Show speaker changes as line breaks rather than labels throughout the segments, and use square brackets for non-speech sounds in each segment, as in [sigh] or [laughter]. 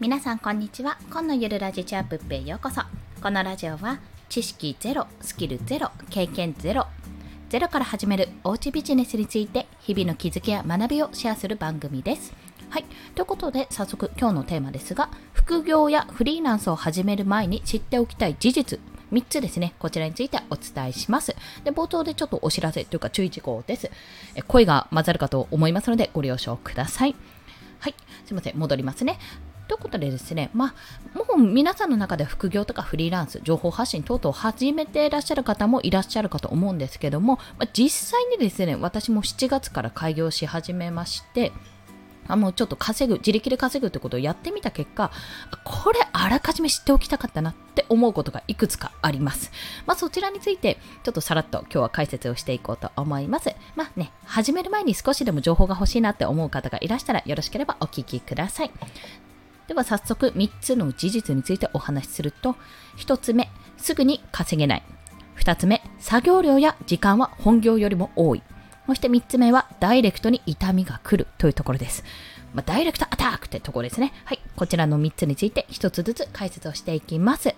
皆さんこんにちは今のゆるラジチャープッペへようこそこのラジオは知識ゼロスキルゼロ経験ゼロゼロから始めるおうちビジネスについて日々の気づきや学びをシェアする番組ですはいということで早速今日のテーマですが副業やフリーランスを始める前に知っておきたい事実3つですね、こちらについてお伝えします。で、冒頭でちょっとお知らせというか注意事項です。声が混ざるかと思いますのでご了承ください。はい、すいません、戻りますね。ということでですね、まあ、もう皆さんの中で副業とかフリーランス、情報発信等々を始めていらっしゃる方もいらっしゃるかと思うんですけども、まあ、実際にですね、私も7月から開業し始めまして、あの、ちょっと稼ぐ、自力で稼ぐってことをやってみた結果、これあらかじめ知っておきたかったなって思うことがいくつかあります。まあそちらについて、ちょっとさらっと今日は解説をしていこうと思います。まあね、始める前に少しでも情報が欲しいなって思う方がいらしたらよろしければお聞きください。では早速3つの事実についてお話しすると、1つ目、すぐに稼げない。2つ目、作業量や時間は本業よりも多い。そして3つ目は、ダイレクトに痛みが来るというところです。まあ、ダイレクトアタックってところですね。はい。こちらの3つについて1つずつ解説をしていきます。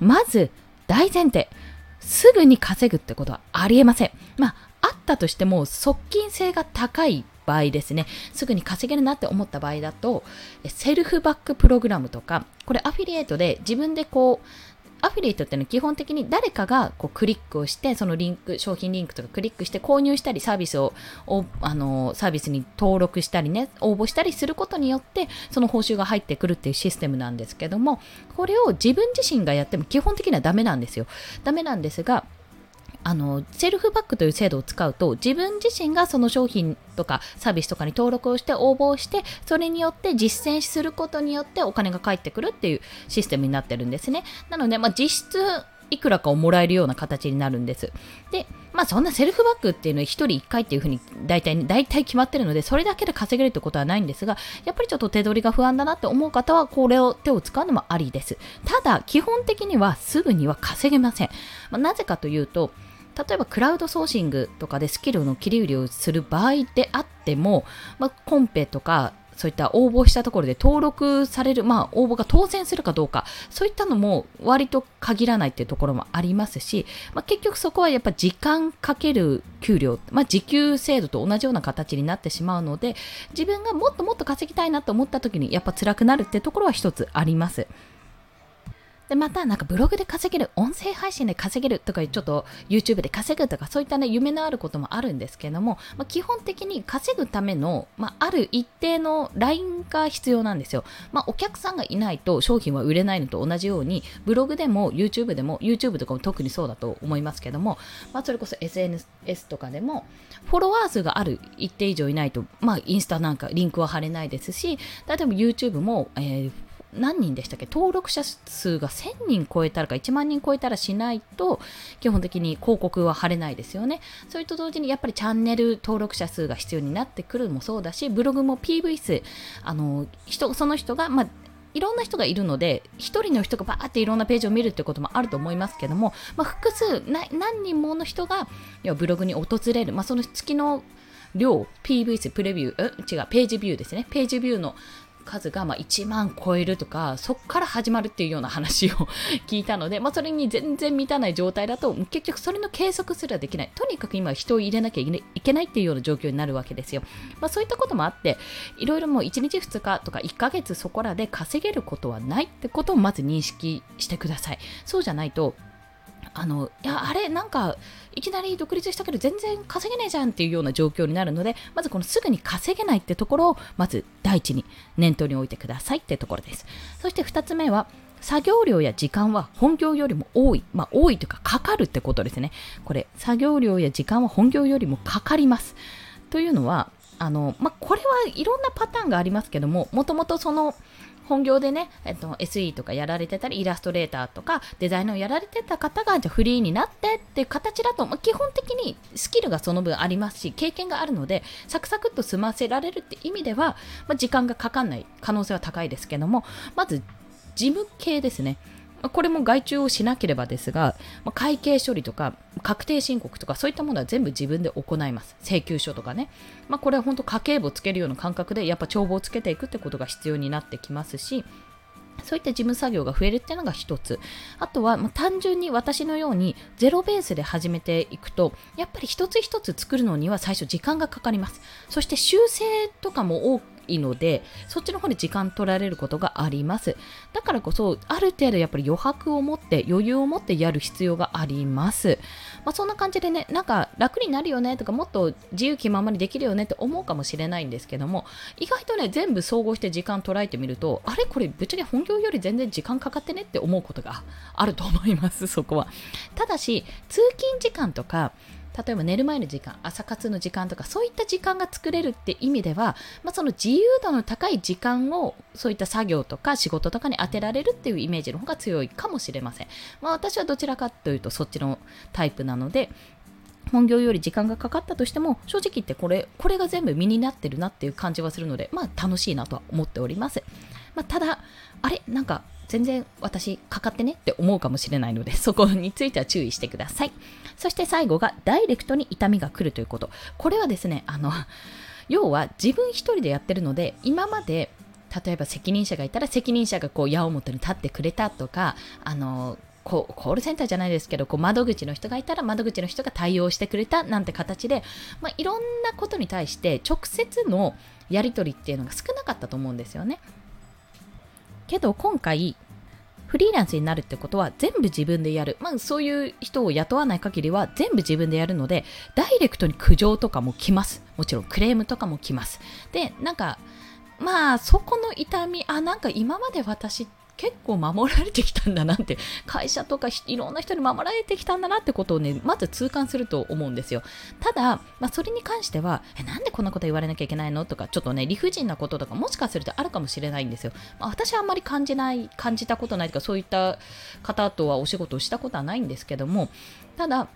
まず、大前提。すぐに稼ぐってことはありえません。まあ、あったとしても、側近性が高い場合ですね、すぐに稼げるなって思った場合だと、セルフバックプログラムとか、これアフィリエイトで自分でこう、アフィリエイトっていうのは基本的に誰かがこうクリックをして、そのリンク、商品リンクとかクリックして購入したり、サービスを、あのサービスに登録したりね、応募したりすることによって、その報酬が入ってくるっていうシステムなんですけども、これを自分自身がやっても基本的にはダメなんですよ。ダメなんですが、あのセルフバックという制度を使うと自分自身がその商品とかサービスとかに登録をして応募をしてそれによって実践することによってお金が返ってくるっていうシステムになってるんですねなので、まあ、実質いくらかをもらえるような形になるんです。で、まあそんなセルフバックっていうのは1人1回っていうふうに大体、大体決まってるので、それだけで稼げるってことはないんですが、やっぱりちょっと手取りが不安だなって思う方は、これを手を使うのもありです。ただ、基本的にはすぐには稼げません。まあ、なぜかというと、例えばクラウドソーシングとかでスキルの切り売りをする場合であっても、まあ、コンペとかそういった応募したところで登録される、まあ、応募が当選するかどうか、そういったのも割と限らないっていうところもありますし、まあ、結局そこはやっぱ時間かける給料、まあ、時給制度と同じような形になってしまうので、自分がもっともっと稼ぎたいなと思った時にやっぱ辛くなるっていうところは一つあります。で、またなんかブログで稼げる、音声配信で稼げるとか、ちょっと YouTube で稼ぐとか、そういったね、夢のあることもあるんですけども、まあ、基本的に稼ぐための、まあ、ある一定のラインが必要なんですよ。まあ、お客さんがいないと商品は売れないのと同じように、ブログでも YouTube でも、YouTube とかも特にそうだと思いますけども、まあ、それこそ SNS とかでも、フォロワー数がある一定以上いないと、まあ、インスタなんかリンクは貼れないですし、例えば YouTube も、えー何人でしたっけ？登録者数が1000人超えたらか1万人超えたらしないと基本的に広告は貼れないですよね。それと同時にやっぱりチャンネル登録者数が必要になってくるもそうだしブログも PV 数あの人その人が、まあいろんな人がいるので、一人の人がバーっていろんなページを見るってこともあると思いますけども、まあ、複数何人もの人がブログに訪れる、まあ、その月の量、PV 数、プレビュー、違う、ページビューですね。ページビューの数がま1万超えるとか、そこから始まるっていうような話を聞いたので、まあ、それに全然満たない状態だと、結局それの計測すらできない。とにかく今人を入れなきゃいけないっていうような状況になるわけですよ。まあ、そういったこともあって、いろいろもう1日2日とか1ヶ月そこらで稼げることはないってことをまず認識してください。そうじゃないと、あのいやあれなんかいきなり独立したけど全然稼げねえじゃんっていうような状況になるのでまずこのすぐに稼げないってところをまず第一に念頭に置いてくださいってところですそして2つ目は作業量や時間は本業よりも多い。まあ、多いというか、かかるってことですね。これ、作業量や時間は本業よりもかかります。というのは、あの、まあ、これはいろんなパターンがありますけども、もともとその、本業でね、えっと、SE とかやられてたり、イラストレーターとかデザイナーをやられてた方が、じゃフリーになってっていう形だと、まあ、基本的にスキルがその分ありますし、経験があるので、サクサクっと済ませられるって意味では、まあ、時間がかかんない可能性は高いですけども、まず、事務系ですね。これも外注をしなければですが、ま会計処理とか確定申告とかそういったものは全部自分で行います。請求書とかね。まあ、これは本当家計簿つけるような感覚でやっぱ帳簿をつけていくってことが必要になってきますし、そういった事務作業が増えるっていうのが一つ。あとは、まあ、単純に私のようにゼロベースで始めていくと、やっぱり一つ一つ作るのには最初時間がかかります。そして修正とかもいので、そっちの方で時間取られることがあります。だからこそ、ある程度やっぱり余白を持って、余裕を持ってやる必要があります。まあ、そんな感じでね、なんか楽になるよねとか、もっと自由気ままにできるよねって思うかもしれないんですけども、意外とね、全部総合して時間捉えてみると、あれこれぶっちゃけ本業より全然時間かかってねって思うことがあると思います、そこは。ただし、通勤時間とか、例えば寝る前の時間朝活の時間とかそういった時間が作れるって意味では、まあ、その自由度の高い時間をそういった作業とか仕事とかに当てられるっていうイメージの方が強いかもしれません、まあ、私はどちらかというとそっちのタイプなので本業より時間がかかったとしても正直言ってこれこれが全部身になってるなっていう感じはするのでまあ楽しいなとは思っております、まあ、ただあれ？なんか全然私かかってねって思うかもしれないので、[laughs] そこについては注意してください。そして最後がダイレクトに痛みが来るということ。これはですね、あの、要は自分一人でやってるので、今まで例えば責任者がいたら責任者がこう矢面に立ってくれたとか、あの、コールセンターじゃないですけどこう窓口の人がいたら窓口の人が対応してくれたなんて形で、まあ、いろんなことに対して直接のやり取りっていうのが少なかったと思うんですよね。けど今回フリーランスになるってことは全部自分でやる。まあそういう人を雇わない限りは全部自分でやるので、ダイレクトに苦情とかも来ます。もちろんクレームとかも来ます。で、なんか、まあそこの痛み、あ、なんか今まで私っ結構守られてきたんだなって会社とかいろんな人に守られてきたんだなってことをねまず痛感すると思うんですよ。ただ、まあ、それに関してはえなんでこんなこと言われなきゃいけないのとかちょっとね理不尽なこととかもしかするとあるかもしれないんですよ、まあ、私はあんまり感じない感じたことないとかそういった方とはお仕事をしたことはないんですけどもただ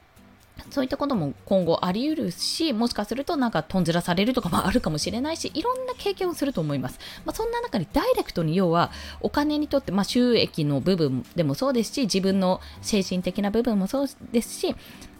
そういったことも今後あり得るし、もしかするとなんかとんずらされるとかもあるかもしれないし、いろんな経験をすると思います。まあ、そんな中にダイレクトに要はお金にとって、まあ、収益の部分でもそうですし、自分の精神的な部分もそうですし、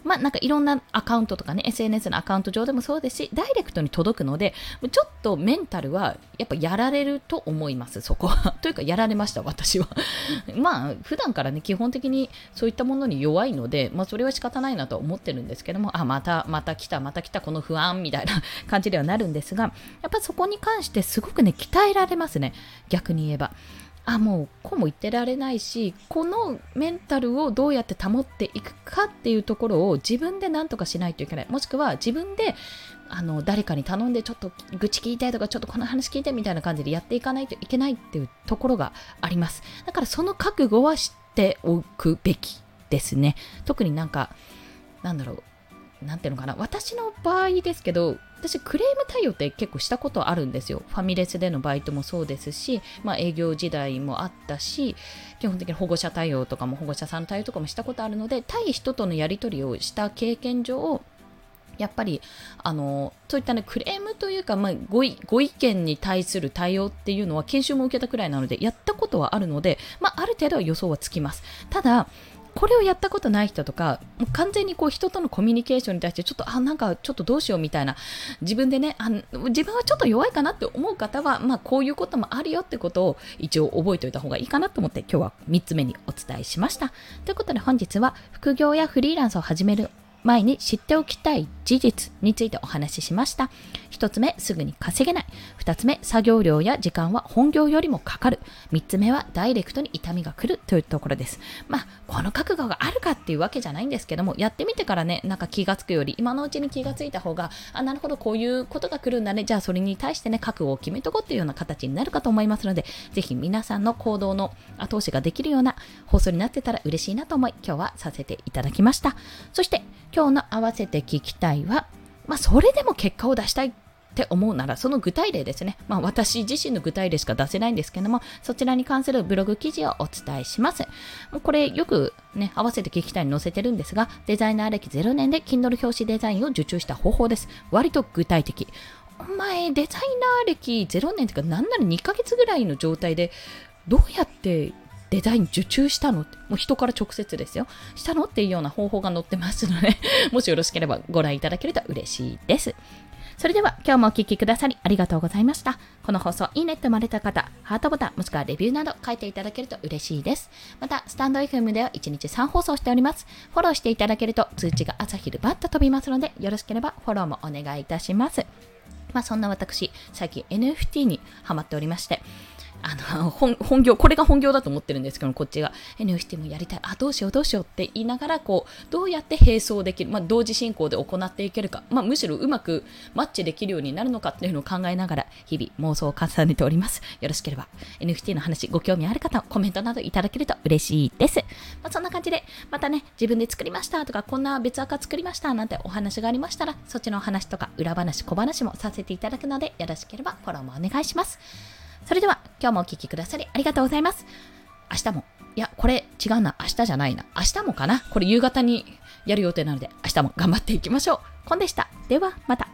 まあなんかいろんなアカウントとかね、SNS のアカウント上でもそうですし、ダイレクトに届くので、ちょっとメンタルはやっぱやられると思います、そこは。[laughs] というか、やられました、私は。[laughs] まあ、普段からね、基本的にそういったものに弱いので、まあそれは仕方ないなと思ってるんですけども、あ、また、また来た、また来た、この不安みたいな [laughs] 感じではなるんですが、やっぱそこに関してすごくね、鍛えられますね、逆に言えば。あもうこうも言ってられないしこのメンタルをどうやって保っていくかっていうところを自分で何とかしないといけない。もしくは自分であの誰かに頼んでちょっと愚痴聞いてとかちょっとこの話聞いてみたいな感じでやっていかないといけないっていうところがあります。だからその覚悟は知っておくべきですね。特になんかなんだろうなんていうのかな。私の場合ですけど私クレーム対応って結構したことあるんですよ。ファミレスでのバイトもそうですし、まあ、営業時代もあったし基本的に保護者対応とかも保護者さん対応とかもしたことあるので対人とのやり取りをした経験上やっぱりあのそういったねクレームというか、まあ、ごご意見に対する対応っていうのは研修も受けたくらいなのでやったことはあるので、まあ、ある程度は予想はつきます。ただこれをやったことない人とか、完全にこう人とのコミュニケーションに対して、ちょっと、あ、なんかちょっとどうしようみたいな、自分でね、あ自分はちょっと弱いかなって思う方は、まあこういうこともあるよってことを一応覚えておいた方がいいかなと思って、今日は3つ目にお伝えしました。ということで本日は副業やフリーランスを始める前に知っておきたい事実についてお話ししました。1つ目、すぐに稼げない。2つ目、作業量や時間は本業よりもかかる。3つ目は、ダイレクトに痛みが来るというところです。まあ、この覚悟があるかっていうわけじゃないんですけども、やってみてからね、なんか気がつくより、今のうちに気がついた方が、あ、なるほど、こういうことが来るんだね。じゃあ、それに対してね、覚悟を決めとこうっていうような形になるかと思いますので、ぜひ皆さんの行動の後押しができるような放送になってたら嬉しいなと思い、今日はさせていただきました。そして、今日の合わせて聞きたいは、まあ、それでも結果を出したいって思うなら、その具体例ですね。まあ、私自身の具体例しか出せないんですけども、そちらに関するブログ記事をお伝えします。もうこれよくね、合わせて聞きたいに載せてるんですが、デザイナー歴0年で Kindle 表紙デザインを受注した方法です。割と具体的。お前、デザイナー歴0年というか、なんなら2ヶ月ぐらいの状態で、どうやってデザイン受注したの？もう人から直接ですよしたの？っていうような方法が載ってますので [laughs] もしよろしければご覧いただけると嬉しいですそれでは今日もお聴きくださりありがとうございました。この放送いいねって生まれた方、ハートボタンもしくはレビューなど書いていただけると嬉しいです。また、スタンド FM では1日3放送しております。フォローしていただけると通知が朝昼バッと飛びますので、よろしければフォローもお願いいたします。まあそんな私、最近 NFT にハマっておりまして、あの本本業、これが本業だと思ってるんですけど、こっちが NFT もやりたい、あ、どうしようどうしようって言いながら、こう、どうやって並走できる、まあ、同時進行で行っていけるか、まあ、むしろうまくマッチできるようになるのかっていうのを考えながら、日々妄想を重ねております。よろしければ、NFT の話、ご興味ある方、コメントなどいただけると嬉しいです。まあ、そんな感じで、またね、自分で作りましたとか、こんな別赤作りましたなんてお話がありましたら、そっちのお話とか、裏話、小話もさせていただくので、よろしければフォローもお願いします。それでは今日もお聴きくださりありがとうございます。明日も、いや、これ違うな、明日じゃないな、明日もかな、これ夕方にやる予定なので、明日も頑張っていきましょう。コンでした。では、また。